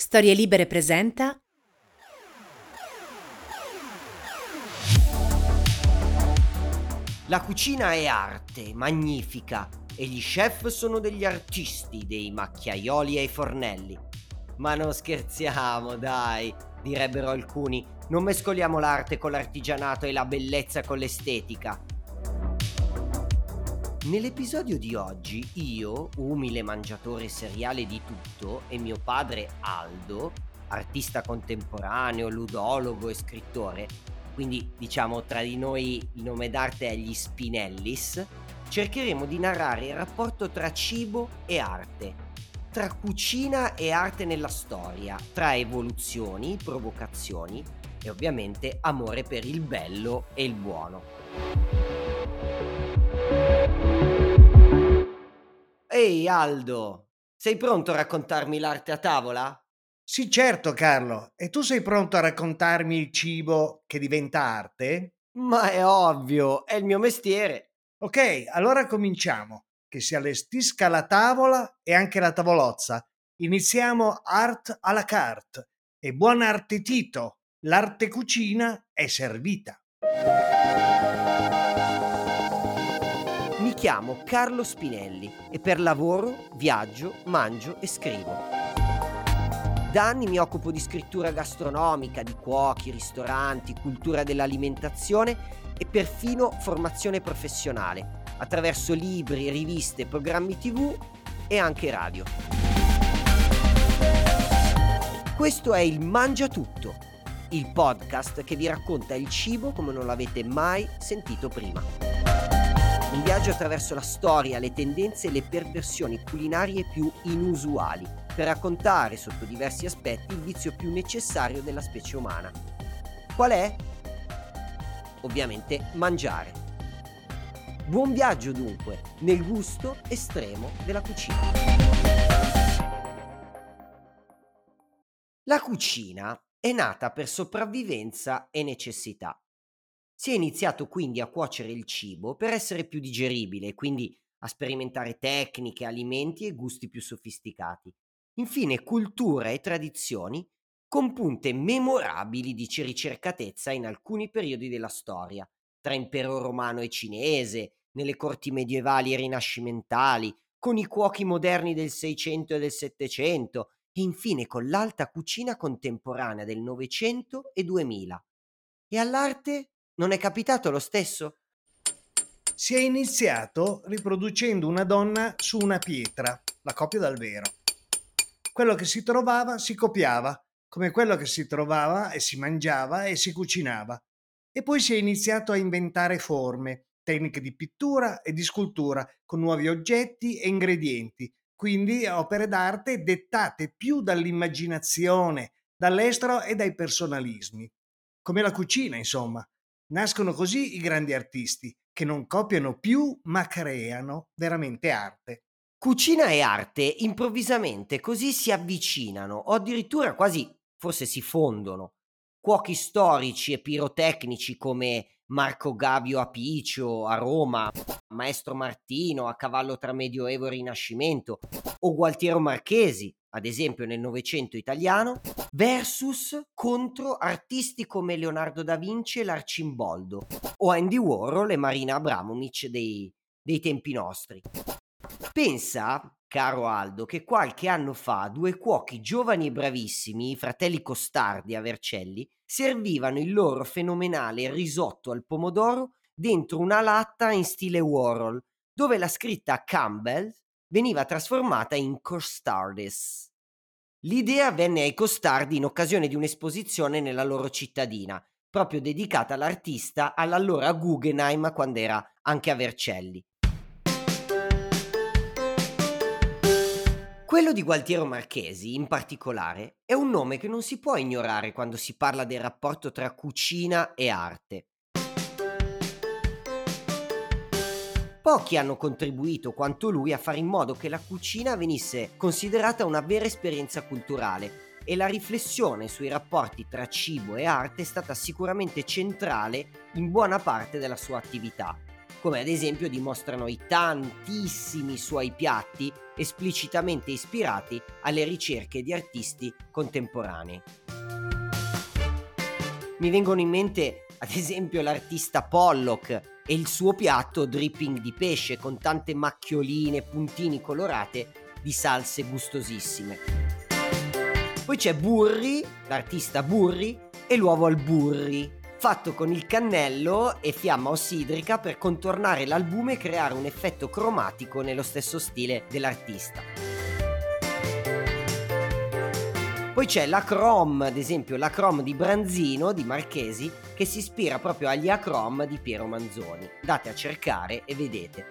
Storie Libere presenta La cucina è arte, magnifica, e gli chef sono degli artisti, dei macchiaioli ai fornelli. Ma non scherziamo, dai, direbbero alcuni, non mescoliamo l'arte con l'artigianato e la bellezza con l'estetica. Nell'episodio di oggi io, umile mangiatore seriale di tutto, e mio padre Aldo, artista contemporaneo, ludologo e scrittore, quindi diciamo tra di noi il nome d'arte è gli Spinellis, cercheremo di narrare il rapporto tra cibo e arte, tra cucina e arte nella storia, tra evoluzioni, provocazioni e ovviamente amore per il bello e il buono. Ehi Aldo, sei pronto a raccontarmi l'arte a tavola? Sì, certo, Carlo. E tu sei pronto a raccontarmi il cibo che diventa arte? Ma è ovvio, è il mio mestiere. Ok, allora cominciamo. Che si allestisca la tavola e anche la tavolozza. Iniziamo art à la carte. E buon artetito, l'arte cucina è servita. Chiamo Carlo Spinelli e per lavoro viaggio, mangio e scrivo. Da anni mi occupo di scrittura gastronomica, di cuochi, ristoranti, cultura dell'alimentazione e perfino formazione professionale, attraverso libri, riviste, programmi tv e anche radio. Questo è il Mangia Tutto, il podcast che vi racconta il cibo come non l'avete mai sentito prima. Un viaggio attraverso la storia, le tendenze e le perversioni culinarie più inusuali, per raccontare sotto diversi aspetti il vizio più necessario della specie umana. Qual è? Ovviamente mangiare. Buon viaggio dunque, nel gusto estremo della cucina. La cucina è nata per sopravvivenza e necessità. Si è iniziato quindi a cuocere il cibo per essere più digeribile, quindi a sperimentare tecniche, alimenti e gusti più sofisticati. Infine cultura e tradizioni con punte memorabili di ricercatezza in alcuni periodi della storia, tra impero romano e cinese, nelle corti medievali e rinascimentali, con i cuochi moderni del Seicento e del Settecento e infine con l'alta cucina contemporanea del Novecento e 2000. E all'arte non è capitato lo stesso? Si è iniziato riproducendo una donna su una pietra, la copia dal vero. Quello che si trovava si copiava, come quello che si trovava e si mangiava e si cucinava. E poi si è iniziato a inventare forme, tecniche di pittura e di scultura, con nuovi oggetti e ingredienti, quindi opere d'arte dettate più dall'immaginazione, dall'estero e dai personalismi. Come la cucina, insomma. Nascono così i grandi artisti, che non copiano più ma creano veramente arte. Cucina e arte improvvisamente così si avvicinano o addirittura quasi forse si fondono. Cuochi storici e pirotecnici come Marco Gavio Apicio a Roma, Maestro Martino a cavallo tra Medioevo e Rinascimento, o Gualtiero Marchesi ad esempio nel Novecento italiano, versus contro artisti come Leonardo da Vinci e l'Arcimboldo, o Andy Warhol e Marina Abramovic dei, dei tempi nostri. Pensa, caro Aldo, che qualche anno fa due cuochi giovani e bravissimi, i fratelli Costardi a Vercelli, servivano il loro fenomenale risotto al pomodoro dentro una latta in stile Warhol, dove la scritta Campbell veniva trasformata in Costardis. L'idea venne ai Costardi in occasione di un'esposizione nella loro cittadina, proprio dedicata all'artista all'allora Guggenheim quando era anche a Vercelli. Quello di Gualtiero Marchesi, in particolare, è un nome che non si può ignorare quando si parla del rapporto tra cucina e arte. Pochi hanno contribuito quanto lui a fare in modo che la cucina venisse considerata una vera esperienza culturale e la riflessione sui rapporti tra cibo e arte è stata sicuramente centrale in buona parte della sua attività, come ad esempio dimostrano i tantissimi suoi piatti esplicitamente ispirati alle ricerche di artisti contemporanei. Mi vengono in mente ad esempio l'artista Pollock e il suo piatto dripping di pesce con tante macchioline, puntini colorate di salse gustosissime. Poi c'è Burri, l'artista Burri e l'uovo al burri, fatto con il cannello e fiamma ossidrica per contornare l'albume e creare un effetto cromatico nello stesso stile dell'artista. Poi c'è la Chrome, ad esempio la Chrome di Branzino di Marchesi, che si ispira proprio agli Acrom di Piero Manzoni. Date a cercare e vedete.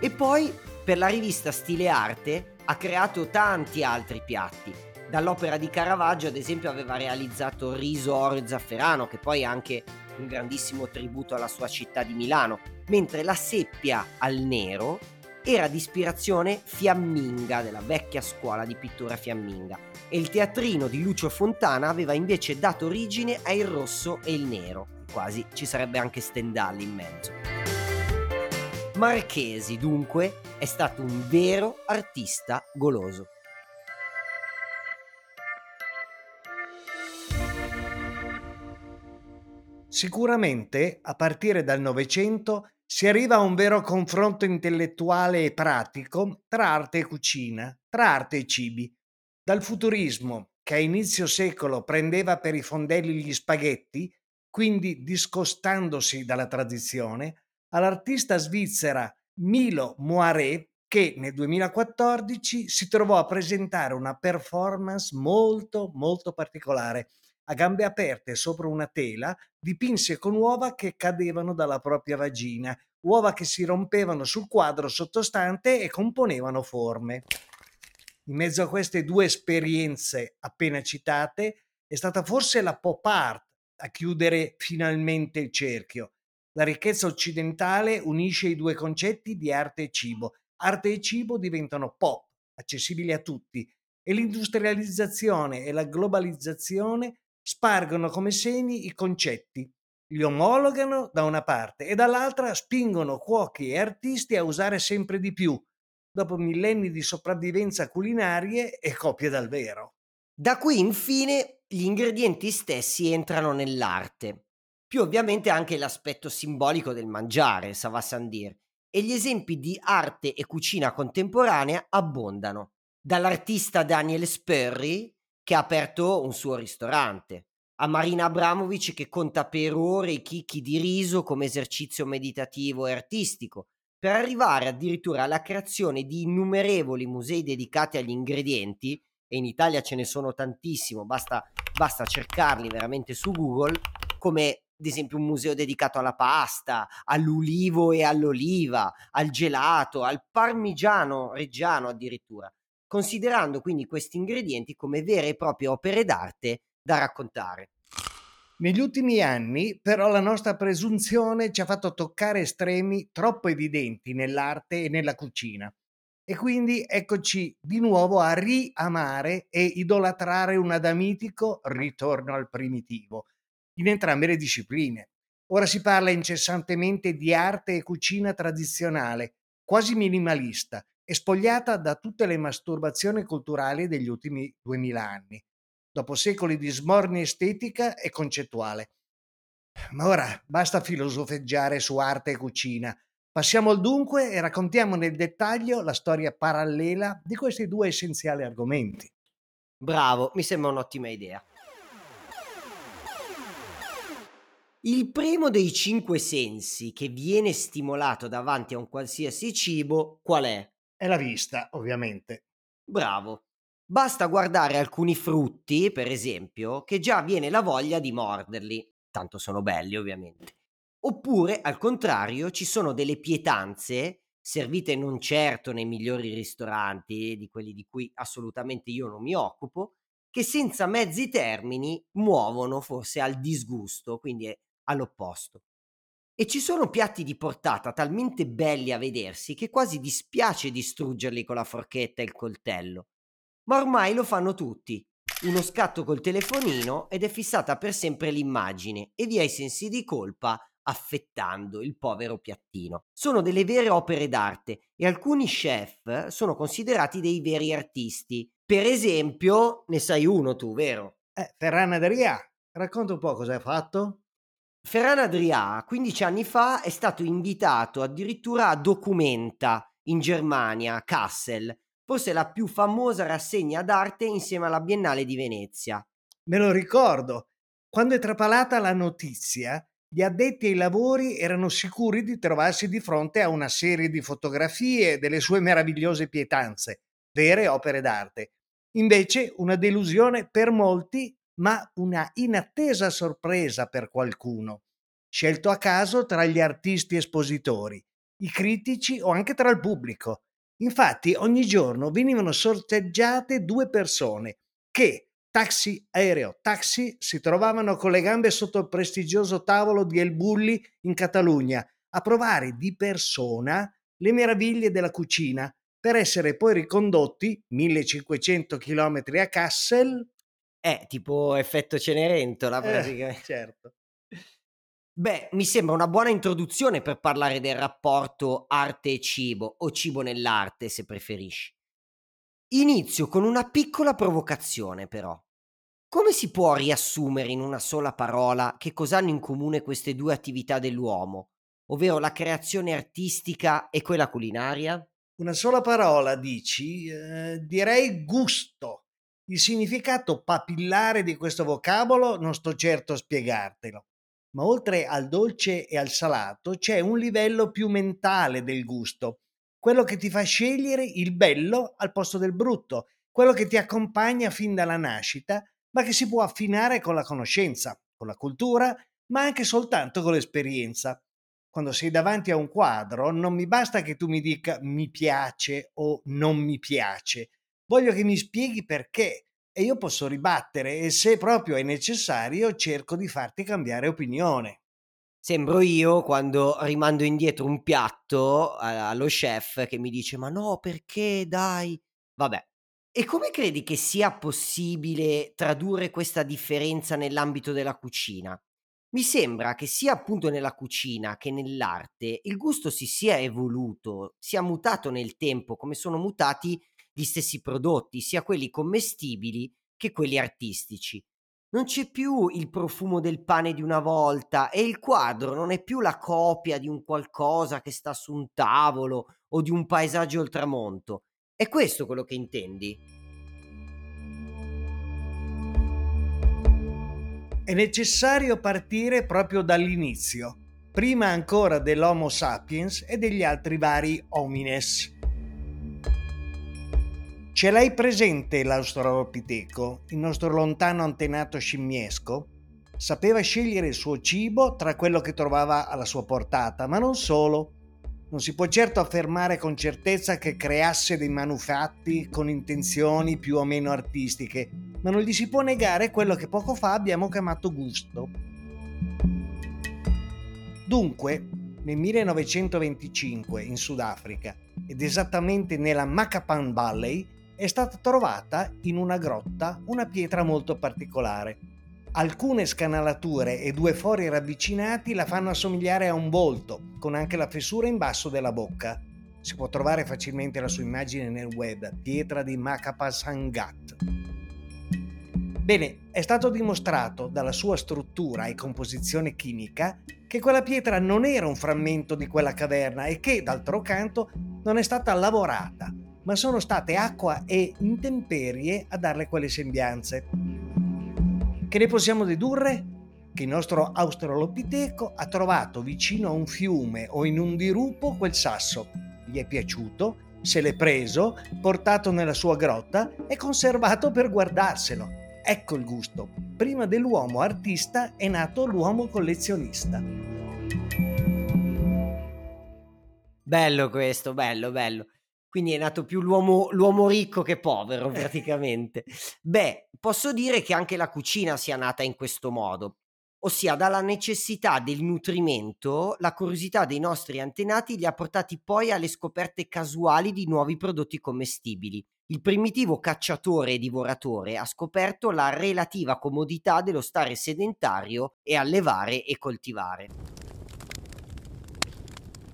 E poi per la rivista Stile Arte ha creato tanti altri piatti, Dall'opera di Caravaggio, ad esempio, aveva realizzato Riso, Oro e Zafferano, che poi è anche un grandissimo tributo alla sua città di Milano, mentre la seppia al nero era di ispirazione fiamminga, della vecchia scuola di pittura fiamminga, e il teatrino di Lucio Fontana aveva invece dato origine al rosso e il nero, quasi ci sarebbe anche Stendhal in mezzo. Marchesi, dunque, è stato un vero artista goloso. Sicuramente, a partire dal Novecento, si arriva a un vero confronto intellettuale e pratico tra arte e cucina, tra arte e cibi. Dal futurismo, che a inizio secolo prendeva per i fondelli gli spaghetti, quindi discostandosi dalla tradizione, all'artista svizzera Milo Moiré, che nel 2014 si trovò a presentare una performance molto molto particolare a gambe aperte sopra una tela, dipinse con uova che cadevano dalla propria vagina, uova che si rompevano sul quadro sottostante e componevano forme. In mezzo a queste due esperienze appena citate è stata forse la pop art a chiudere finalmente il cerchio. La ricchezza occidentale unisce i due concetti di arte e cibo. Arte e cibo diventano pop, accessibili a tutti, e l'industrializzazione e la globalizzazione spargono come semi i concetti, li omologano da una parte e dall'altra spingono cuochi e artisti a usare sempre di più, dopo millenni di sopravvivenza culinarie e copie dal vero. Da qui infine gli ingredienti stessi entrano nell'arte, più ovviamente anche l'aspetto simbolico del mangiare, ça va sans dire, e gli esempi di arte e cucina contemporanea abbondano. Dall'artista Daniel Spurry che ha aperto un suo ristorante, a Marina Abramovic che conta per ore i chicchi di riso come esercizio meditativo e artistico, per arrivare addirittura alla creazione di innumerevoli musei dedicati agli ingredienti, e in Italia ce ne sono tantissimo, basta, basta cercarli veramente su Google, come ad esempio un museo dedicato alla pasta, all'ulivo e all'oliva, al gelato, al parmigiano reggiano addirittura considerando quindi questi ingredienti come vere e proprie opere d'arte da raccontare. Negli ultimi anni, però, la nostra presunzione ci ha fatto toccare estremi troppo evidenti nell'arte e nella cucina. E quindi eccoci di nuovo a riamare e idolatrare un adamitico ritorno al primitivo, in entrambe le discipline. Ora si parla incessantemente di arte e cucina tradizionale, quasi minimalista, e spogliata da tutte le masturbazioni culturali degli ultimi duemila anni, dopo secoli di smorni estetica e concettuale. Ma ora basta filosofeggiare su arte e cucina. Passiamo al dunque e raccontiamo nel dettaglio la storia parallela di questi due essenziali argomenti. Bravo, mi sembra un'ottima idea. Il primo dei cinque sensi che viene stimolato davanti a un qualsiasi cibo, qual è? È la vista, ovviamente. Bravo. Basta guardare alcuni frutti, per esempio, che già viene la voglia di morderli, tanto sono belli ovviamente. Oppure, al contrario, ci sono delle pietanze, servite non certo nei migliori ristoranti, di quelli di cui assolutamente io non mi occupo, che senza mezzi termini muovono forse al disgusto, quindi all'opposto. E ci sono piatti di portata talmente belli a vedersi che quasi dispiace distruggerli con la forchetta e il coltello. Ma ormai lo fanno tutti. Uno scatto col telefonino ed è fissata per sempre l'immagine e via i sensi di colpa affettando il povero piattino. Sono delle vere opere d'arte e alcuni chef sono considerati dei veri artisti. Per esempio, ne sai uno tu, vero? Eh, Ferran Adrià, racconta un po' cosa hai fatto? Ferran Adrià, 15 anni fa, è stato invitato addirittura a Documenta in Germania, Kassel, forse la più famosa rassegna d'arte insieme alla Biennale di Venezia. Me lo ricordo. Quando è trapalata la notizia, gli addetti ai lavori erano sicuri di trovarsi di fronte a una serie di fotografie delle sue meravigliose pietanze, vere opere d'arte. Invece una delusione per molti ma una inattesa sorpresa per qualcuno, scelto a caso tra gli artisti espositori, i critici o anche tra il pubblico. Infatti ogni giorno venivano sorteggiate due persone che, taxi aereo taxi, si trovavano con le gambe sotto il prestigioso tavolo di El Bulli in Catalogna a provare di persona le meraviglie della cucina per essere poi ricondotti 1500 km a Kassel è tipo effetto Cenerentola Eh, praticamente. certo. Beh, mi sembra una buona introduzione per parlare del rapporto arte e cibo, o cibo nell'arte se preferisci. Inizio con una piccola provocazione però. Come si può riassumere in una sola parola che cosa hanno in comune queste due attività dell'uomo, ovvero la creazione artistica e quella culinaria? Una sola parola, dici? Eh, direi gusto. Il significato papillare di questo vocabolo non sto certo a spiegartelo, ma oltre al dolce e al salato c'è un livello più mentale del gusto, quello che ti fa scegliere il bello al posto del brutto, quello che ti accompagna fin dalla nascita, ma che si può affinare con la conoscenza, con la cultura, ma anche soltanto con l'esperienza. Quando sei davanti a un quadro non mi basta che tu mi dica mi piace o non mi piace, voglio che mi spieghi perché e io posso ribattere e se proprio è necessario cerco di farti cambiare opinione. Sembro io quando rimando indietro un piatto allo chef che mi dice ma no perché dai vabbè e come credi che sia possibile tradurre questa differenza nell'ambito della cucina? Mi sembra che sia appunto nella cucina che nell'arte il gusto si sia evoluto, sia mutato nel tempo, come sono mutati gli stessi prodotti, sia quelli commestibili che quelli artistici. Non c'è più il profumo del pane di una volta e il quadro non è più la copia di un qualcosa che sta su un tavolo o di un paesaggio al tramonto. È questo quello che intendi? È necessario partire proprio dall'inizio, prima ancora dell'Homo sapiens e degli altri vari homines. Ce l'hai presente l'Australopiteco, il nostro lontano antenato scimmiesco? Sapeva scegliere il suo cibo tra quello che trovava alla sua portata, ma non solo. Non si può certo affermare con certezza che creasse dei manufatti con intenzioni più o meno artistiche, ma non gli si può negare quello che poco fa abbiamo chiamato gusto. Dunque, nel 1925 in Sudafrica ed esattamente nella Makapan Valley è stata trovata in una grotta una pietra molto particolare. Alcune scanalature e due fori ravvicinati la fanno assomigliare a un volto, con anche la fessura in basso della bocca. Si può trovare facilmente la sua immagine nel web, pietra di Makapasangat. Bene, è stato dimostrato dalla sua struttura e composizione chimica che quella pietra non era un frammento di quella caverna e che, d'altro canto, non è stata lavorata, ma sono state acqua e intemperie a darle quelle sembianze. Che ne possiamo dedurre? Che il nostro australopiteco ha trovato vicino a un fiume o in un dirupo quel sasso, gli è piaciuto, se l'è preso, portato nella sua grotta e conservato per guardarselo. Ecco il gusto. Prima dell'uomo artista è nato l'uomo collezionista. Bello questo, bello, bello. Quindi è nato più l'uomo, l'uomo ricco che povero, praticamente. Beh, posso dire che anche la cucina sia nata in questo modo, ossia dalla necessità del nutrimento, la curiosità dei nostri antenati li ha portati poi alle scoperte casuali di nuovi prodotti commestibili. Il primitivo cacciatore e divoratore ha scoperto la relativa comodità dello stare sedentario e allevare e coltivare.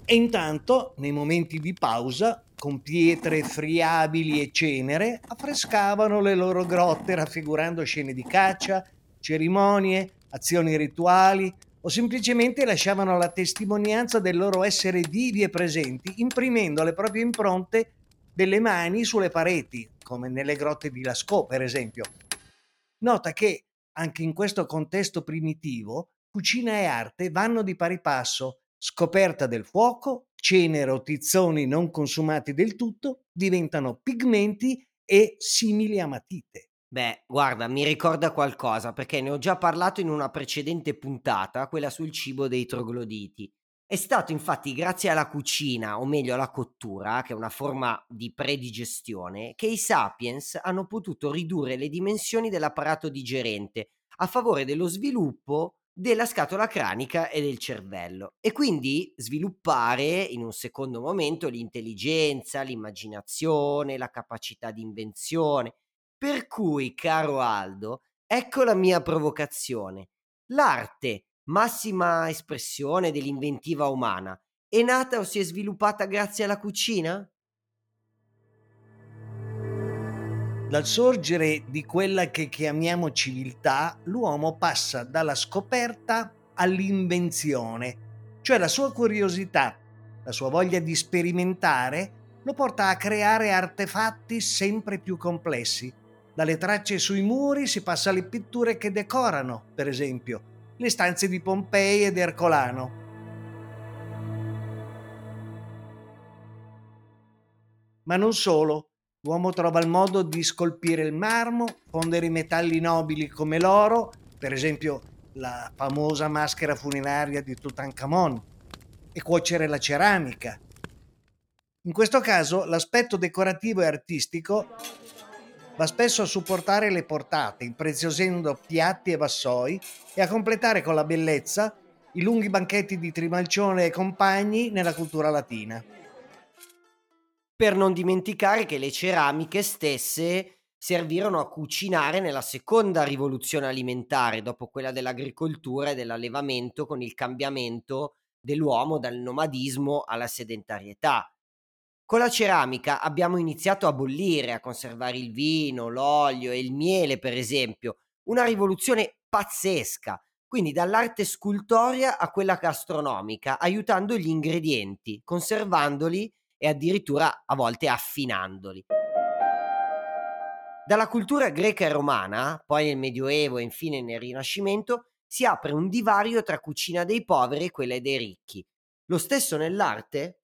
E intanto, nei momenti di pausa, con pietre friabili e cenere, affrescavano le loro grotte raffigurando scene di caccia, cerimonie, azioni rituali o semplicemente lasciavano la testimonianza del loro essere vivi e presenti, imprimendo le proprie impronte delle mani sulle pareti, come nelle grotte di Lascaux, per esempio. Nota che, anche in questo contesto primitivo, cucina e arte vanno di pari passo Scoperta del fuoco, cenere tizzoni non consumati del tutto diventano pigmenti e simili a matite. Beh, guarda, mi ricorda qualcosa perché ne ho già parlato in una precedente puntata, quella sul cibo dei trogloditi. È stato infatti grazie alla cucina, o meglio alla cottura, che è una forma di predigestione, che i sapiens hanno potuto ridurre le dimensioni dell'apparato digerente a favore dello sviluppo della scatola cranica e del cervello e quindi sviluppare in un secondo momento l'intelligenza, l'immaginazione, la capacità di invenzione. Per cui, caro Aldo, ecco la mia provocazione. L'arte, massima espressione dell'inventiva umana, è nata o si è sviluppata grazie alla cucina? Dal sorgere di quella che chiamiamo civiltà, l'uomo passa dalla scoperta all'invenzione, cioè la sua curiosità, la sua voglia di sperimentare lo porta a creare artefatti sempre più complessi. Dalle tracce sui muri si passa alle pitture che decorano, per esempio, le stanze di Pompei ed Ercolano. Ma non solo. L'uomo trova il modo di scolpire il marmo, fondere i metalli nobili come l'oro, per esempio la famosa maschera funeraria di Tutankhamon, e cuocere la ceramica. In questo caso l'aspetto decorativo e artistico va spesso a supportare le portate, impreziosendo piatti e vassoi e a completare con la bellezza i lunghi banchetti di Trimalcione e compagni nella cultura latina per non dimenticare che le ceramiche stesse servirono a cucinare nella seconda rivoluzione alimentare, dopo quella dell'agricoltura e dell'allevamento con il cambiamento dell'uomo dal nomadismo alla sedentarietà. Con la ceramica abbiamo iniziato a bollire, a conservare il vino, l'olio e il miele, per esempio, una rivoluzione pazzesca, quindi dall'arte scultoria a quella gastronomica, aiutando gli ingredienti, conservandoli e addirittura a volte affinandoli. Dalla cultura greca e romana, poi nel Medioevo e infine nel Rinascimento, si apre un divario tra cucina dei poveri e quella dei ricchi. Lo stesso nell'arte?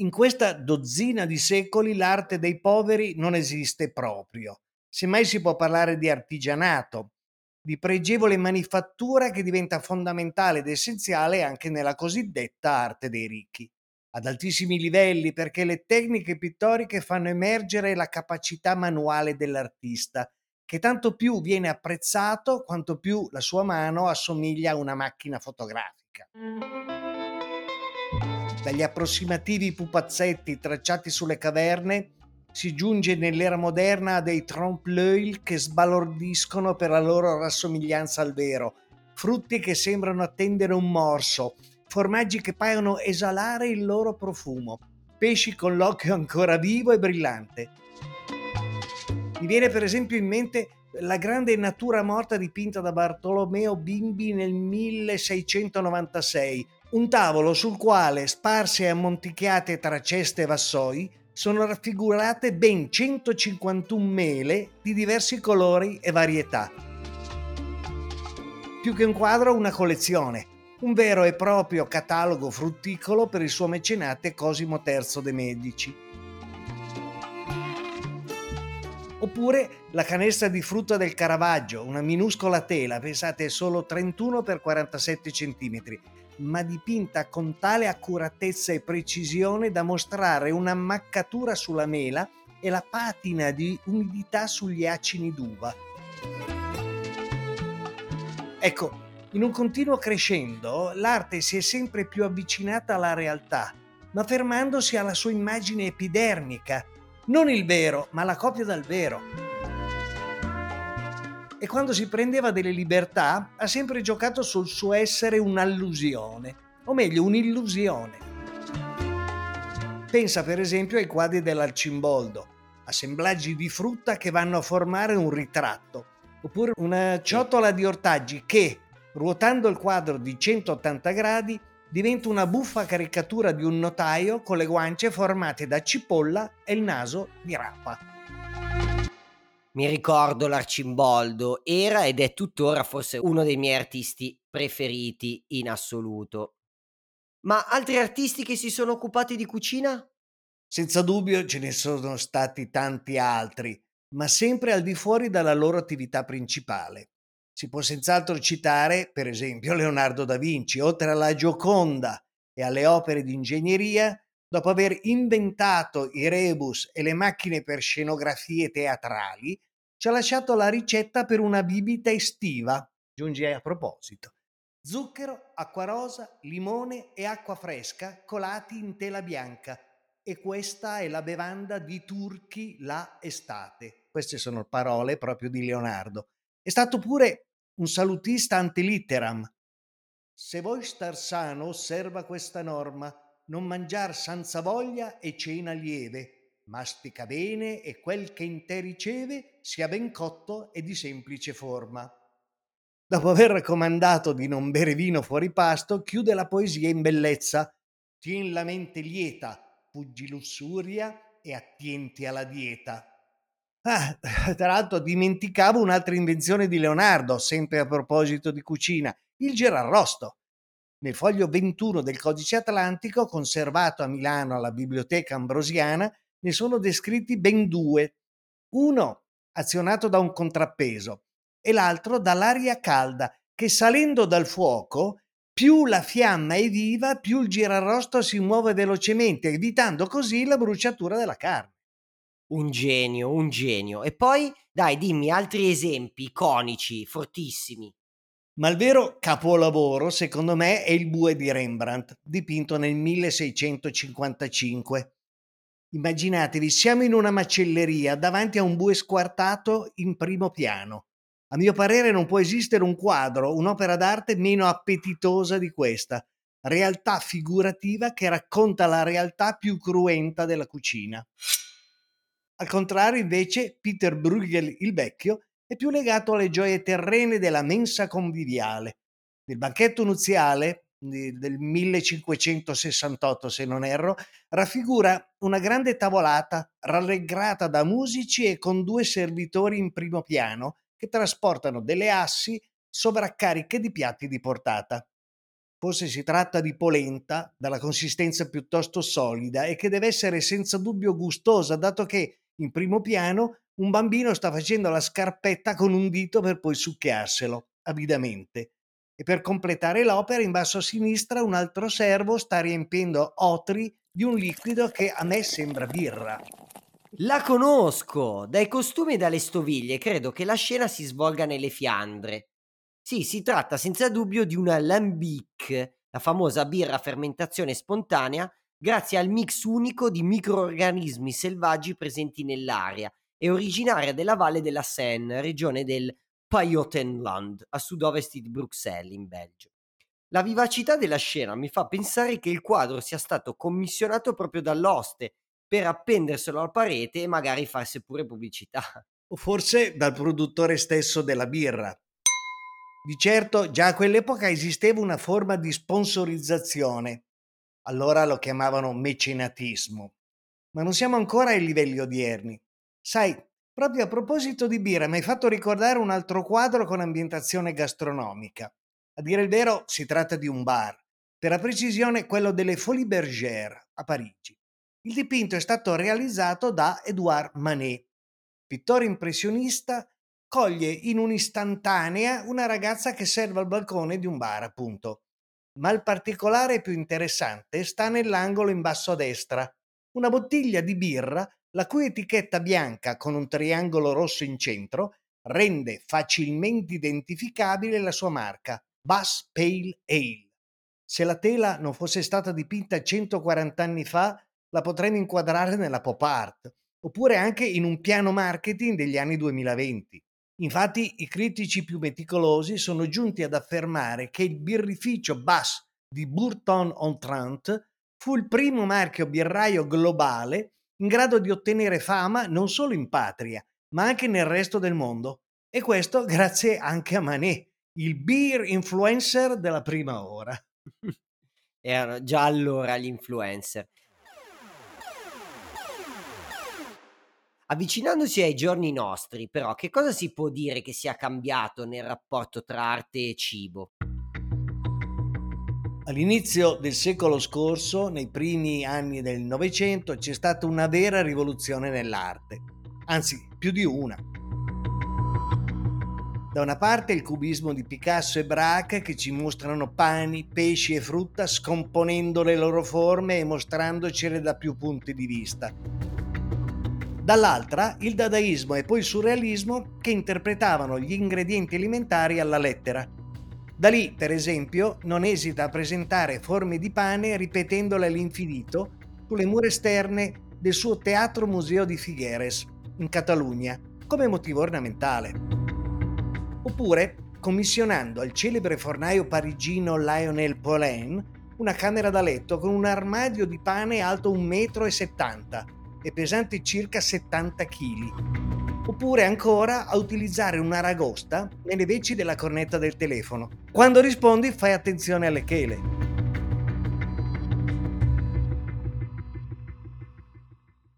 In questa dozzina di secoli l'arte dei poveri non esiste proprio. Semmai si può parlare di artigianato, di pregevole manifattura che diventa fondamentale ed essenziale anche nella cosiddetta arte dei ricchi ad altissimi livelli perché le tecniche pittoriche fanno emergere la capacità manuale dell'artista, che tanto più viene apprezzato quanto più la sua mano assomiglia a una macchina fotografica. Dagli approssimativi pupazzetti tracciati sulle caverne si giunge nell'era moderna a dei trompe-l'œil che sbalordiscono per la loro rassomiglianza al vero, frutti che sembrano attendere un morso, formaggi che paiono esalare il loro profumo, pesci con l'occhio ancora vivo e brillante. Mi viene per esempio in mente la grande natura morta dipinta da Bartolomeo Bimbi nel 1696, un tavolo sul quale, sparse e ammonticchiate tra ceste e vassoi, sono raffigurate ben 151 mele di diversi colori e varietà. Più che un quadro, una collezione, un vero e proprio catalogo frutticolo per il suo mecenate Cosimo III de' Medici. Oppure la canesta di frutta del Caravaggio, una minuscola tela, pensate solo 31 x 47 cm, ma dipinta con tale accuratezza e precisione da mostrare un'ammaccatura sulla mela e la patina di umidità sugli acini d'uva. Ecco, in un continuo crescendo, l'arte si è sempre più avvicinata alla realtà, ma fermandosi alla sua immagine epidermica, non il vero, ma la copia dal vero. E quando si prendeva delle libertà, ha sempre giocato sul suo essere un'allusione, o meglio un'illusione. Pensa per esempio ai quadri dell'Arcimboldo, assemblaggi di frutta che vanno a formare un ritratto, oppure una ciotola di ortaggi che, ruotando il quadro di 180 gradi, diventa una buffa caricatura di un notaio con le guance formate da cipolla e il naso di rapa. Mi ricordo l'Arcimboldo, era ed è tuttora forse uno dei miei artisti preferiti in assoluto. Ma altri artisti che si sono occupati di cucina? Senza dubbio ce ne sono stati tanti altri, ma sempre al di fuori dalla loro attività principale. Si può senz'altro citare, per esempio, Leonardo da Vinci, oltre alla Gioconda e alle opere di ingegneria, dopo aver inventato i rebus e le macchine per scenografie teatrali, ci ha lasciato la ricetta per una bibita estiva. Giunge a proposito. Zucchero, acqua rosa, limone e acqua fresca colati in tela bianca. E questa è la bevanda di turchi la estate. Queste sono parole proprio di Leonardo. È stato pure un salutista antilitteram. Se vuoi star sano, osserva questa norma non mangiar senza voglia e cena lieve, mastica bene e quel che in te riceve sia ben cotto e di semplice forma. Dopo aver raccomandato di non bere vino fuori pasto, chiude la poesia in bellezza. Tien la mente lieta, fuggi lussuria e attienti alla dieta. Ah, tra l'altro dimenticavo un'altra invenzione di Leonardo, sempre a proposito di cucina, il gerarrosto. Nel foglio 21 del Codice Atlantico, conservato a Milano alla Biblioteca Ambrosiana, ne sono descritti ben due. Uno azionato da un contrappeso e l'altro dall'aria calda che salendo dal fuoco, più la fiamma è viva, più il girarrosto si muove velocemente, evitando così la bruciatura della carne. Un genio, un genio. E poi, dai, dimmi altri esempi iconici, fortissimi. Ma il vero capolavoro, secondo me, è il bue di Rembrandt, dipinto nel 1655. Immaginatevi, siamo in una macelleria davanti a un bue squartato in primo piano. A mio parere non può esistere un quadro, un'opera d'arte meno appetitosa di questa, realtà figurativa che racconta la realtà più cruenta della cucina. Al contrario, invece, Peter Bruegel il vecchio è più legato alle gioie terrene della mensa conviviale. Nel banchetto nuziale del 1568, se non erro, raffigura una grande tavolata rallegrata da musici e con due servitori in primo piano che trasportano delle assi sovraccariche di piatti di portata. Forse si tratta di polenta, dalla consistenza piuttosto solida e che deve essere senza dubbio gustosa, dato che in primo piano un bambino sta facendo la scarpetta con un dito per poi succhiarselo avidamente. E per completare l'opera, in basso a sinistra, un altro servo sta riempiendo otri di un liquido che a me sembra birra. La conosco! Dai costumi e dalle stoviglie credo che la scena si svolga nelle Fiandre. Sì, si tratta senza dubbio di una lambic, la famosa birra a fermentazione spontanea, grazie al mix unico di microorganismi selvaggi presenti nell'aria è originaria della valle della Seine, regione del Pajottenland, a sud-ovest di Bruxelles, in Belgio. La vivacità della scena mi fa pensare che il quadro sia stato commissionato proprio dall'oste per appenderselo alla parete e magari farsi pure pubblicità. O forse dal produttore stesso della birra. Di certo già a quell'epoca esisteva una forma di sponsorizzazione. Allora lo chiamavano mecenatismo. Ma non siamo ancora ai livelli odierni. Sai, proprio a proposito di birra, mi hai fatto ricordare un altro quadro con ambientazione gastronomica. A dire il vero, si tratta di un bar, per la precisione quello delle Folies Bergère a Parigi. Il dipinto è stato realizzato da Edouard Manet. Pittore impressionista, coglie in un'istantanea una ragazza che serve al balcone di un bar, appunto. Ma il particolare più interessante sta nell'angolo in basso a destra, una bottiglia di birra la cui etichetta bianca con un triangolo rosso in centro rende facilmente identificabile la sua marca, Bass Pale Ale. Se la tela non fosse stata dipinta 140 anni fa, la potremmo inquadrare nella pop art, oppure anche in un piano marketing degli anni 2020. Infatti i critici più meticolosi sono giunti ad affermare che il birrificio Bass di Bourton-on-Trent fu il primo marchio birraio globale in grado di ottenere fama non solo in patria, ma anche nel resto del mondo. E questo grazie anche a Manet, il beer influencer della prima ora. Erano già allora gli Avvicinandosi ai giorni nostri, però, che cosa si può dire che sia cambiato nel rapporto tra arte e cibo? All'inizio del secolo scorso, nei primi anni del Novecento, c'è stata una vera rivoluzione nell'arte, anzi più di una. Da una parte il cubismo di Picasso e Braque che ci mostrano pani, pesci e frutta scomponendo le loro forme e mostrandocele da più punti di vista dall'altra il dadaismo e poi il surrealismo che interpretavano gli ingredienti alimentari alla lettera. Da lì, per esempio, non esita a presentare forme di pane ripetendole all'infinito sulle mura esterne del suo Teatro Museo di Figueres, in Catalogna, come motivo ornamentale. Oppure commissionando al celebre fornaio parigino Lionel Paulin una camera da letto con un armadio di pane alto 1,70 m e pesante circa 70 kg. Oppure ancora a utilizzare una ragosta nelle veci della cornetta del telefono. Quando rispondi fai attenzione alle chele.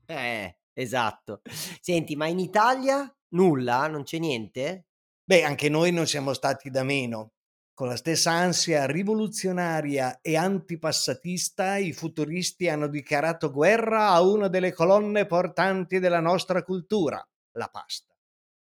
Eh, esatto. Senti, ma in Italia nulla? Non c'è niente? Beh, anche noi non siamo stati da meno. Con la stessa ansia rivoluzionaria e antipassatista, i futuristi hanno dichiarato guerra a una delle colonne portanti della nostra cultura, la pasta.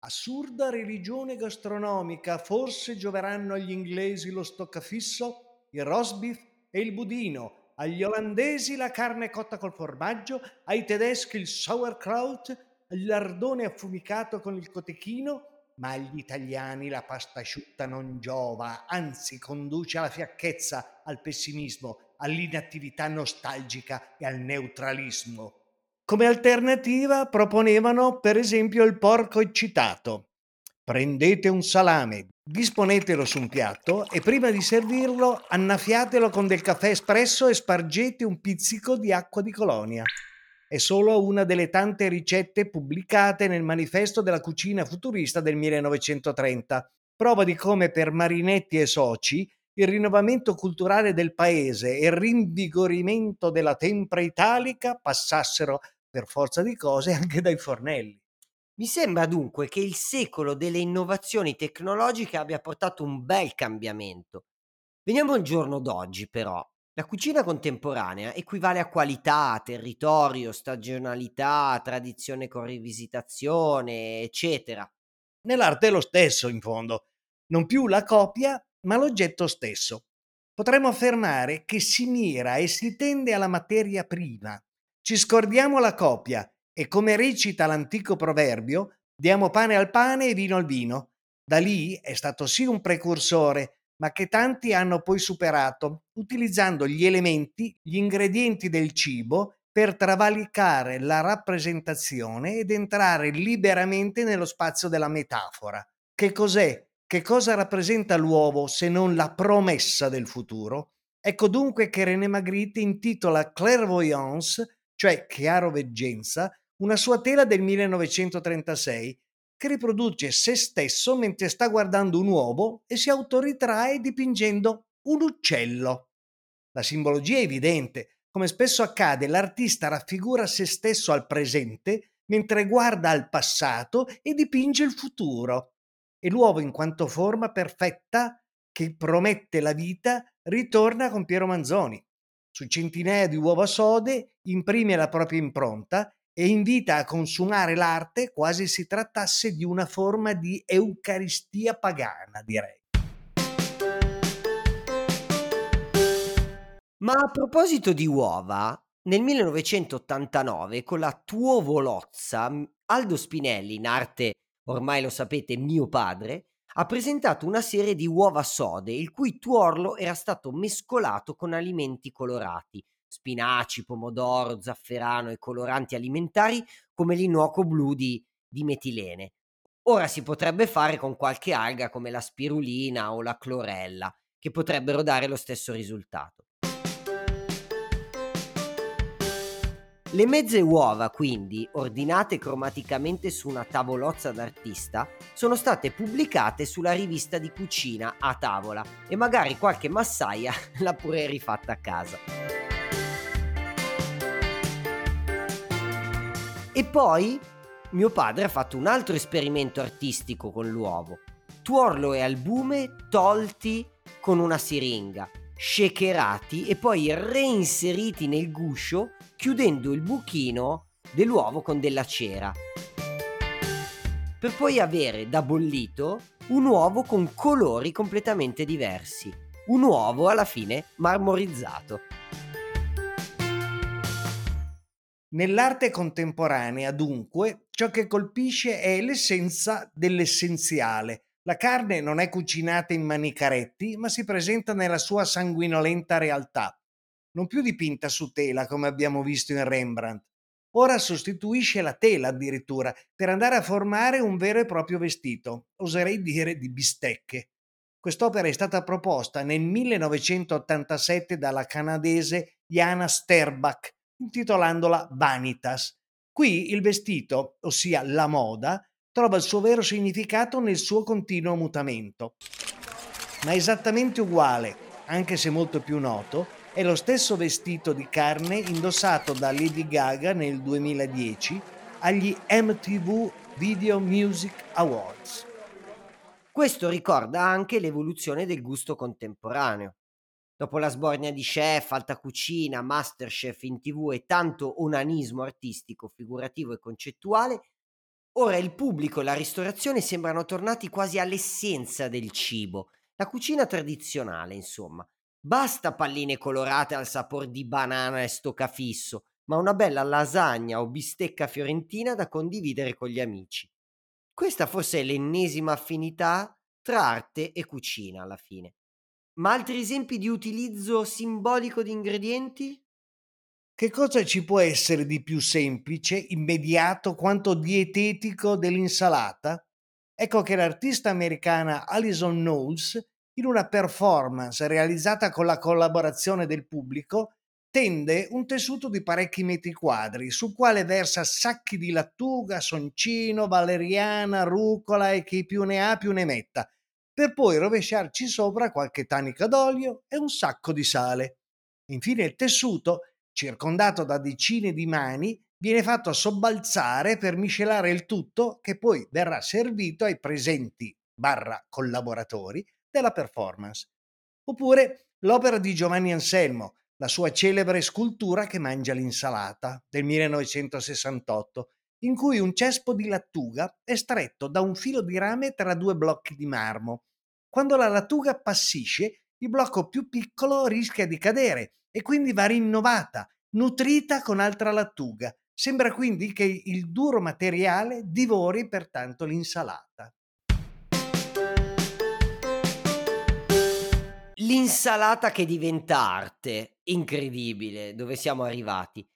Assurda religione gastronomica, forse gioveranno agli inglesi lo stoccafisso, il roast beef e il budino, agli olandesi la carne cotta col formaggio, ai tedeschi il sauerkraut, il lardone affumicato con il cotechino, ma agli italiani la pasta asciutta non giova, anzi conduce alla fiacchezza, al pessimismo, all'inattività nostalgica e al neutralismo. Come alternativa proponevano per esempio il porco eccitato. Prendete un salame, disponetelo su un piatto e prima di servirlo annaffiatelo con del caffè espresso e spargete un pizzico di acqua di colonia è solo una delle tante ricette pubblicate nel manifesto della cucina futurista del 1930, prova di come per Marinetti e soci il rinnovamento culturale del paese e il rinvigorimento della tempra italica passassero per forza di cose anche dai fornelli. Mi sembra dunque che il secolo delle innovazioni tecnologiche abbia portato un bel cambiamento. Veniamo al giorno d'oggi però. La cucina contemporanea equivale a qualità, territorio, stagionalità, tradizione con rivisitazione, eccetera. Nell'arte è lo stesso, in fondo. Non più la copia, ma l'oggetto stesso. Potremmo affermare che si mira e si tende alla materia prima. Ci scordiamo la copia e, come recita l'antico proverbio, diamo pane al pane e vino al vino. Da lì è stato sì un precursore, ma che tanti hanno poi superato, utilizzando gli elementi, gli ingredienti del cibo per travalicare la rappresentazione ed entrare liberamente nello spazio della metafora. Che cos'è? Che cosa rappresenta l'uovo se non la promessa del futuro? Ecco dunque che René Magritte intitola Clairvoyance, cioè chiaroveggenza, una sua tela del 1936 che riproduce se stesso mentre sta guardando un uovo e si autoritrae dipingendo un uccello. La simbologia è evidente. Come spesso accade, l'artista raffigura se stesso al presente mentre guarda al passato e dipinge il futuro. E l'uovo, in quanto forma perfetta che promette la vita, ritorna con Piero Manzoni. Su centinaia di uova sode imprime la propria impronta e invita a consumare l'arte quasi si trattasse di una forma di eucaristia pagana, direi. Ma a proposito di uova, nel 1989 con la Tuovolozza, Aldo Spinelli, in arte ormai lo sapete mio padre, ha presentato una serie di uova sode il cui tuorlo era stato mescolato con alimenti colorati, spinaci, pomodoro, zafferano e coloranti alimentari come l'inuoco blu di, di metilene. Ora si potrebbe fare con qualche alga come la spirulina o la clorella, che potrebbero dare lo stesso risultato. Le mezze uova, quindi, ordinate cromaticamente su una tavolozza d'artista, sono state pubblicate sulla rivista di cucina a tavola e magari qualche massaia l'ha pure rifatta a casa. E poi mio padre ha fatto un altro esperimento artistico con l'uovo. Tuorlo e albume tolti con una siringa, shakerati e poi reinseriti nel guscio chiudendo il buchino dell'uovo con della cera. Per poi avere da bollito un uovo con colori completamente diversi. Un uovo alla fine marmorizzato. Nell'arte contemporanea, dunque, ciò che colpisce è l'essenza dell'essenziale. La carne non è cucinata in manicaretti, ma si presenta nella sua sanguinolenta realtà non più dipinta su tela come abbiamo visto in Rembrandt. Ora sostituisce la tela addirittura per andare a formare un vero e proprio vestito, oserei dire di bistecche. Quest'opera è stata proposta nel 1987 dalla canadese Jana Sterbach, intitolandola Vanitas. Qui il vestito, ossia la moda, trova il suo vero significato nel suo continuo mutamento. Ma esattamente uguale, anche se molto più noto, è lo stesso vestito di carne indossato da Lady Gaga nel 2010 agli MTV Video Music Awards. Questo ricorda anche l'evoluzione del gusto contemporaneo. Dopo la sbornia di chef, alta cucina, masterchef in tv e tanto onanismo artistico, figurativo e concettuale, ora il pubblico e la ristorazione sembrano tornati quasi all'essenza del cibo, la cucina tradizionale, insomma, Basta palline colorate al sapore di banana e stoccafisso, ma una bella lasagna o bistecca fiorentina da condividere con gli amici. Questa forse è l'ennesima affinità tra arte e cucina alla fine. Ma altri esempi di utilizzo simbolico di ingredienti? Che cosa ci può essere di più semplice, immediato quanto dietetico dell'insalata? Ecco che l'artista americana Alison Knowles in una performance realizzata con la collaborazione del pubblico, tende un tessuto di parecchi metri quadri, sul quale versa sacchi di lattuga, soncino, valeriana, rucola e chi più ne ha più ne metta, per poi rovesciarci sopra qualche tanica d'olio e un sacco di sale. Infine il tessuto, circondato da decine di mani, viene fatto sobbalzare per miscelare il tutto che poi verrà servito ai presenti barra collaboratori della performance. Oppure l'opera di Giovanni Anselmo, la sua celebre scultura che mangia l'insalata del 1968, in cui un cespo di lattuga è stretto da un filo di rame tra due blocchi di marmo. Quando la lattuga appassisce, il blocco più piccolo rischia di cadere e quindi va rinnovata, nutrita con altra lattuga. Sembra quindi che il duro materiale divori pertanto l'insalata. L'insalata che diventa arte, incredibile, dove siamo arrivati.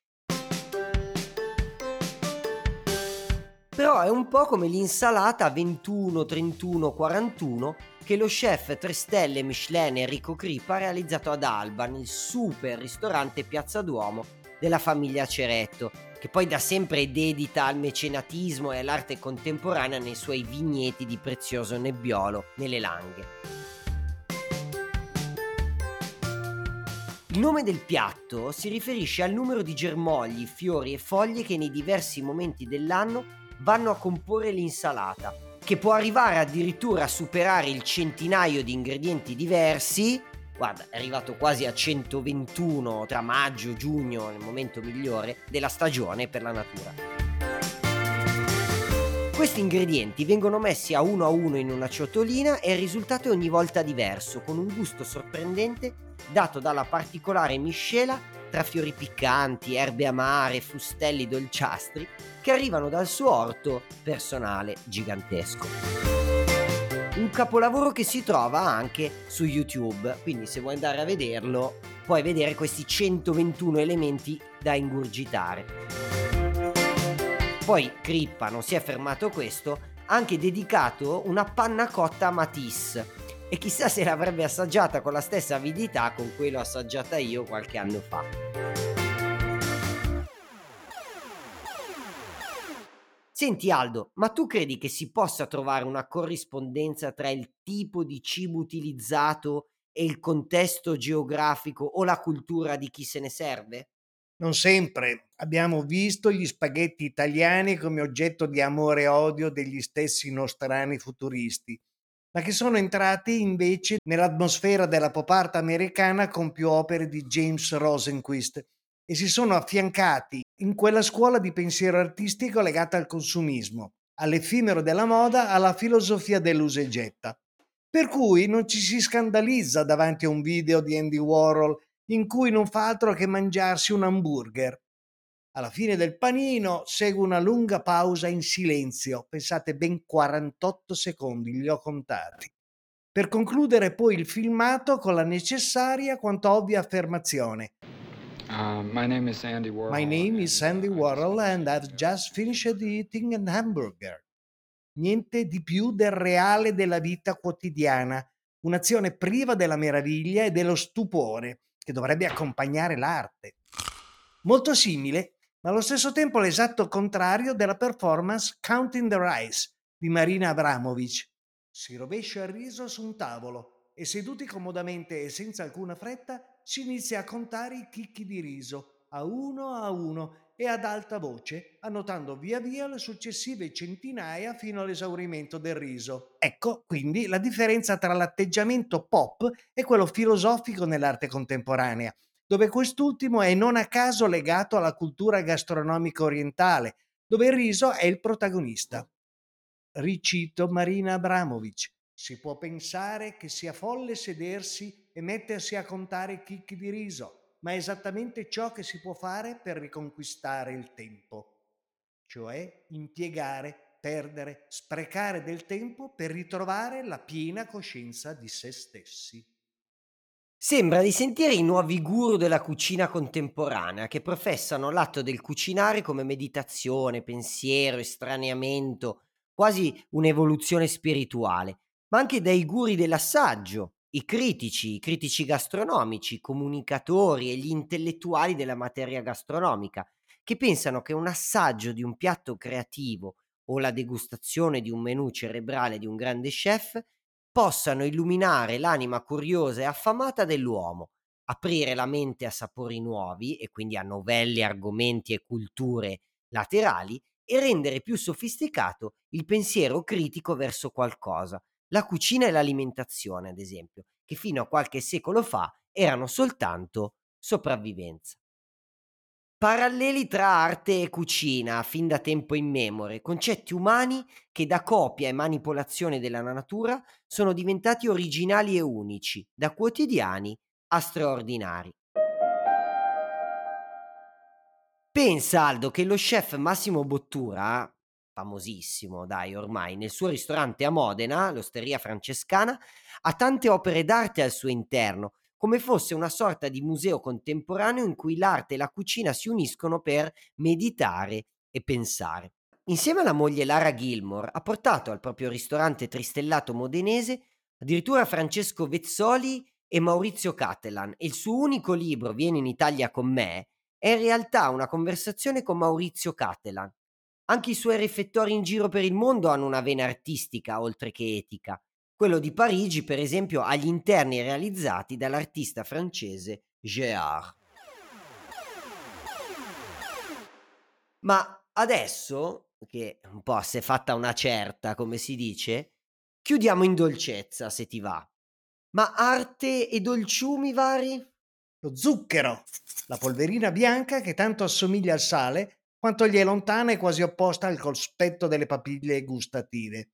Però è un po' come l'insalata 21, 31, 41 che lo chef 3 stelle Michelin Enrico Crippa ha realizzato ad Alba, nel super ristorante Piazza Duomo della famiglia Ceretto, che poi da sempre è dedita al mecenatismo e all'arte contemporanea nei suoi vigneti di prezioso nebbiolo nelle Langhe. Il nome del piatto si riferisce al numero di germogli, fiori e foglie che nei diversi momenti dell'anno vanno a comporre l'insalata, che può arrivare addirittura a superare il centinaio di ingredienti diversi. Guarda, è arrivato quasi a 121 tra maggio e giugno, nel momento migliore della stagione per la natura. Questi ingredienti vengono messi a uno a uno in una ciotolina e il risultato è ogni volta diverso, con un gusto sorprendente dato dalla particolare miscela tra fiori piccanti, erbe amare, fustelli dolciastri che arrivano dal suo orto personale gigantesco. Un capolavoro che si trova anche su YouTube, quindi se vuoi andare a vederlo puoi vedere questi 121 elementi da ingurgitare. Poi Crippa non si è fermato questo, ha anche dedicato una panna cotta a Matisse, e chissà se l'avrebbe assaggiata con la stessa avidità con cui l'ho assaggiata io qualche anno fa. Senti Aldo, ma tu credi che si possa trovare una corrispondenza tra il tipo di cibo utilizzato e il contesto geografico o la cultura di chi se ne serve? Non sempre. Abbiamo visto gli spaghetti italiani come oggetto di amore e odio degli stessi nostrani futuristi, ma che sono entrati invece nell'atmosfera della pop art americana con più opere di James Rosenquist e si sono affiancati in quella scuola di pensiero artistico legata al consumismo, all'effimero della moda, alla filosofia dell'usa e getta. Per cui non ci si scandalizza davanti a un video di Andy Warhol in cui non fa altro che mangiarsi un hamburger. Alla fine del panino segue una lunga pausa in silenzio, pensate ben 48 secondi, li ho contati, per concludere poi il filmato con la necessaria quanto ovvia affermazione. Uh, my name is Andy Warhol. My name is Andy uh, I Warhol and I've just finished eating an hamburger. Niente di più del reale della vita quotidiana, un'azione priva della meraviglia e dello stupore che dovrebbe accompagnare l'arte. Molto simile, ma allo stesso tempo l'esatto contrario della performance Counting the Rice di Marina Abramovic. Si rovescia il riso su un tavolo e seduti comodamente e senza alcuna fretta si inizia a contare i chicchi di riso a uno a uno e ad alta voce, annotando via via le successive centinaia fino all'esaurimento del riso. Ecco quindi la differenza tra l'atteggiamento pop e quello filosofico nell'arte contemporanea, dove quest'ultimo è non a caso legato alla cultura gastronomica orientale, dove il riso è il protagonista. Ricito Marina Abramovic. Si può pensare che sia folle sedersi e mettersi a contare chicchi di riso, ma è esattamente ciò che si può fare per riconquistare il tempo, cioè impiegare, perdere, sprecare del tempo per ritrovare la piena coscienza di se stessi. Sembra di sentire i nuovi guru della cucina contemporanea che professano l'atto del cucinare come meditazione, pensiero, estraneamento, quasi un'evoluzione spirituale, ma anche dai guri dell'assaggio, i critici, i critici gastronomici, i comunicatori e gli intellettuali della materia gastronomica, che pensano che un assaggio di un piatto creativo o la degustazione di un menù cerebrale di un grande chef possano illuminare l'anima curiosa e affamata dell'uomo, aprire la mente a sapori nuovi e quindi a novelli argomenti e culture laterali e rendere più sofisticato il pensiero critico verso qualcosa, la cucina e l'alimentazione, ad esempio, che fino a qualche secolo fa erano soltanto sopravvivenza. Paralleli tra arte e cucina, fin da tempo immemore, concetti umani che da copia e manipolazione della natura sono diventati originali e unici, da quotidiani a straordinari. Pensa Aldo che lo chef Massimo Bottura, famosissimo dai ormai, nel suo ristorante a Modena, l'Osteria Francescana, ha tante opere d'arte al suo interno, come fosse una sorta di museo contemporaneo in cui l'arte e la cucina si uniscono per meditare e pensare. Insieme alla moglie Lara Gilmore ha portato al proprio ristorante tristellato modenese addirittura Francesco Vezzoli e Maurizio Cattelan e il suo unico libro Vieni in Italia con me è in realtà una conversazione con Maurizio Cattelan. Anche i suoi riflettori in giro per il mondo hanno una vena artistica oltre che etica. Quello di Parigi, per esempio, ha gli interni realizzati dall'artista francese Géard. Ma adesso, che un po' si è fatta una certa, come si dice, chiudiamo in dolcezza, se ti va. Ma arte e dolciumi vari? Lo zucchero, la polverina bianca che tanto assomiglia al sale quanto gli è lontana e quasi opposta al cospetto delle papille gustative.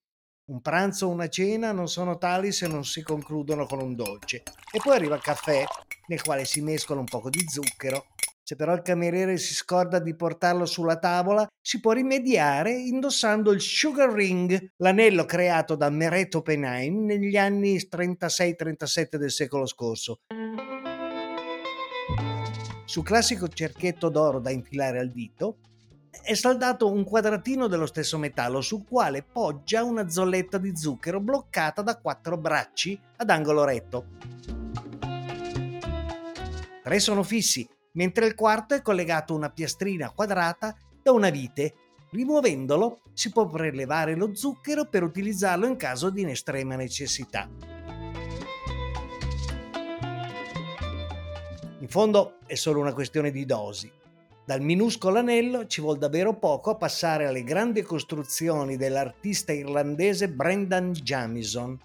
Un pranzo o una cena non sono tali se non si concludono con un dolce. E poi arriva il caffè, nel quale si mescola un poco di zucchero. Se però il cameriere si scorda di portarlo sulla tavola, si può rimediare indossando il sugar ring, l'anello creato da Meret Oppenheim negli anni 36-37 del secolo scorso. Sul classico cerchietto d'oro da infilare al dito è saldato un quadratino dello stesso metallo sul quale poggia una zolletta di zucchero bloccata da quattro bracci ad angolo retto. Tre sono fissi, mentre il quarto è collegato a una piastrina quadrata da una vite Rimuovendolo si può prelevare lo zucchero per utilizzarlo in caso di estrema necessità. In fondo è solo una questione di dosi. Dal minuscolo anello ci vuole davvero poco a passare alle grandi costruzioni dell'artista irlandese Brendan Jamison.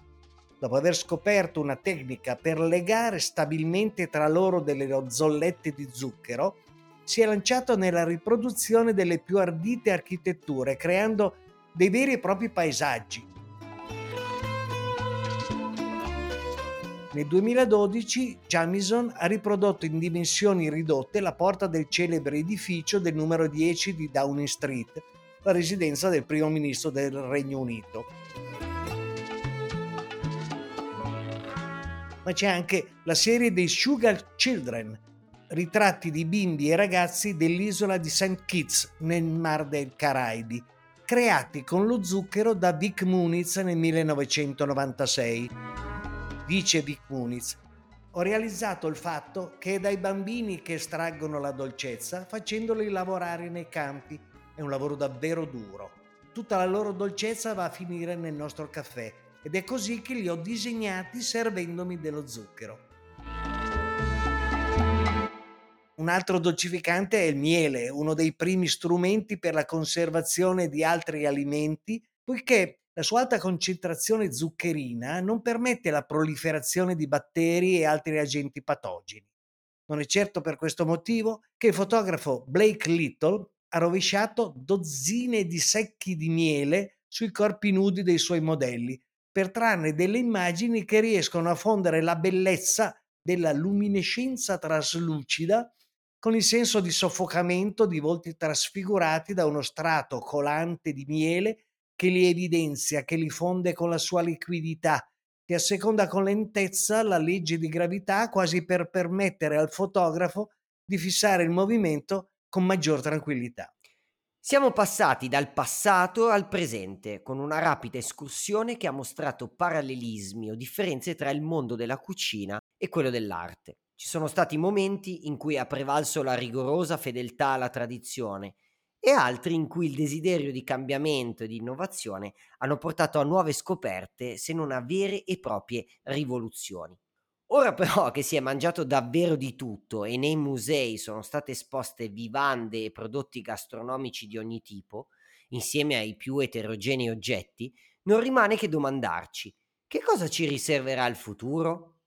Dopo aver scoperto una tecnica per legare stabilmente tra loro delle zollette di zucchero, si è lanciato nella riproduzione delle più ardite architetture, creando dei veri e propri paesaggi. Nel 2012 Jamison ha riprodotto in dimensioni ridotte la porta del celebre edificio del numero 10 di Downing Street, la residenza del primo ministro del Regno Unito. Ma c'è anche la serie dei Sugar Children, ritratti di bimbi e ragazzi dell'isola di St. Kitts nel Mar dei Caraibi, creati con lo zucchero da Vic Muniz nel 1996. Dice Muniz, ho realizzato il fatto che è dai bambini che estraggono la dolcezza facendoli lavorare nei campi. È un lavoro davvero duro. Tutta la loro dolcezza va a finire nel nostro caffè ed è così che li ho disegnati servendomi dello zucchero. Un altro dolcificante è il miele, uno dei primi strumenti per la conservazione di altri alimenti, poiché la sua alta concentrazione zuccherina non permette la proliferazione di batteri e altri agenti patogeni. Non è certo per questo motivo che il fotografo Blake Little ha rovesciato dozzine di secchi di miele sui corpi nudi dei suoi modelli per trarne delle immagini che riescono a fondere la bellezza della luminescenza traslucida con il senso di soffocamento di volti trasfigurati da uno strato colante di miele che li evidenzia, che li fonde con la sua liquidità, che asseconda con lentezza la legge di gravità quasi per permettere al fotografo di fissare il movimento con maggior tranquillità. Siamo passati dal passato al presente con una rapida escursione che ha mostrato parallelismi o differenze tra il mondo della cucina e quello dell'arte. Ci sono stati momenti in cui ha prevalso la rigorosa fedeltà alla tradizione e altri in cui il desiderio di cambiamento e di innovazione hanno portato a nuove scoperte se non a vere e proprie rivoluzioni. Ora però che si è mangiato davvero di tutto e nei musei sono state esposte vivande e prodotti gastronomici di ogni tipo, insieme ai più eterogenei oggetti, non rimane che domandarci che cosa ci riserverà il futuro?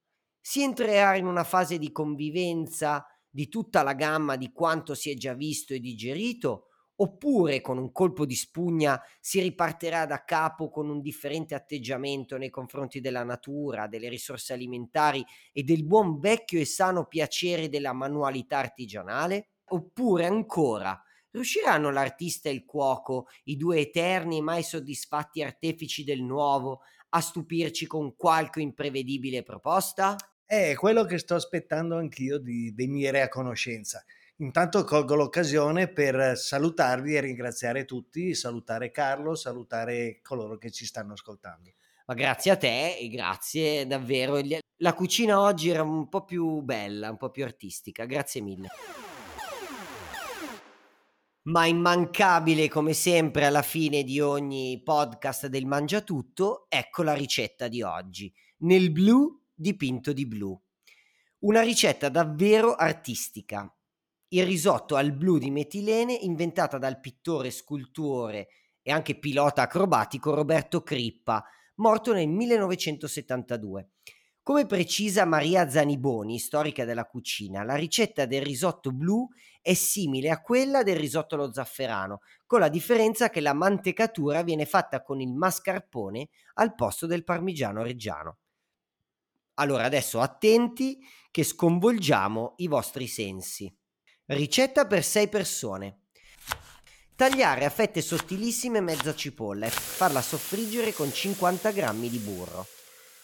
si entrerà in una fase di convivenza di tutta la gamma di quanto si è già visto e digerito, oppure con un colpo di spugna si ripartirà da capo con un differente atteggiamento nei confronti della natura, delle risorse alimentari e del buon vecchio e sano piacere della manualità artigianale? Oppure ancora, riusciranno l'artista e il cuoco, i due eterni e mai soddisfatti artefici del nuovo, a stupirci con qualche imprevedibile proposta? È quello che sto aspettando anch'io di venire a conoscenza. Intanto colgo l'occasione per salutarvi e ringraziare tutti, salutare Carlo, salutare coloro che ci stanno ascoltando. Ma grazie a te grazie davvero. La cucina oggi era un po' più bella, un po' più artistica. Grazie mille. Ma immancabile come sempre alla fine di ogni podcast del Mangiatutto, ecco la ricetta di oggi. Nel blu dipinto di blu. Una ricetta davvero artistica. Il risotto al blu di metilene inventata dal pittore, scultore e anche pilota acrobatico Roberto Crippa, morto nel 1972. Come precisa Maria Zaniboni, storica della cucina, la ricetta del risotto blu è simile a quella del risotto allo zafferano, con la differenza che la mantecatura viene fatta con il mascarpone al posto del parmigiano reggiano. Allora adesso attenti che sconvolgiamo i vostri sensi. Ricetta per 6 persone. Tagliare a fette sottilissime mezza cipolla e farla soffriggere con 50 g di burro.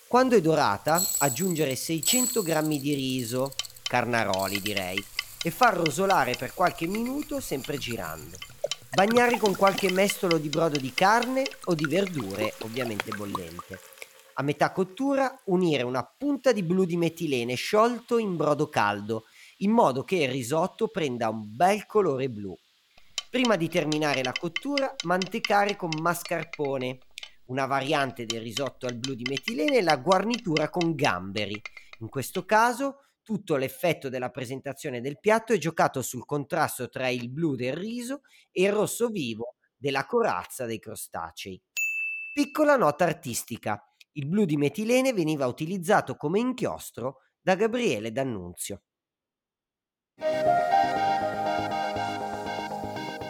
Quando è dorata, aggiungere 600 g di riso, carnaroli direi, e far rosolare per qualche minuto sempre girando. Bagnare con qualche mestolo di brodo di carne o di verdure, ovviamente bollente. A metà cottura unire una punta di blu di metilene sciolto in brodo caldo, in modo che il risotto prenda un bel colore blu. Prima di terminare la cottura, mantecare con mascarpone, una variante del risotto al blu di metilene e la guarnitura con gamberi. In questo caso tutto l'effetto della presentazione del piatto è giocato sul contrasto tra il blu del riso e il rosso vivo della corazza dei crostacei. Piccola nota artistica. Il blu di metilene veniva utilizzato come inchiostro da Gabriele D'Annunzio.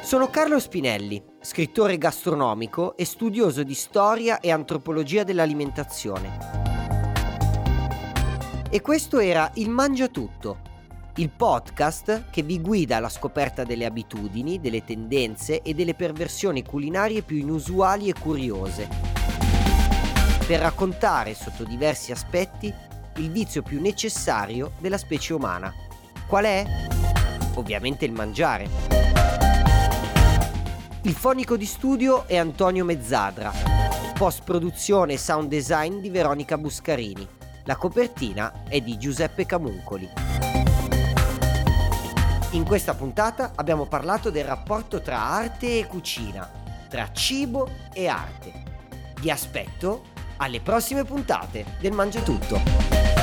Sono Carlo Spinelli, scrittore gastronomico e studioso di storia e antropologia dell'alimentazione. E questo era Il Mangia Tutto, il podcast che vi guida alla scoperta delle abitudini, delle tendenze e delle perversioni culinarie più inusuali e curiose, per raccontare sotto diversi aspetti il vizio più necessario della specie umana. Qual è? Ovviamente il mangiare. Il fonico di studio è Antonio Mezzadra, post produzione e sound design di Veronica Buscarini. La copertina è di Giuseppe Camuncoli. In questa puntata abbiamo parlato del rapporto tra arte e cucina, tra cibo e arte. Vi aspetto alle prossime puntate del Mangiatutto.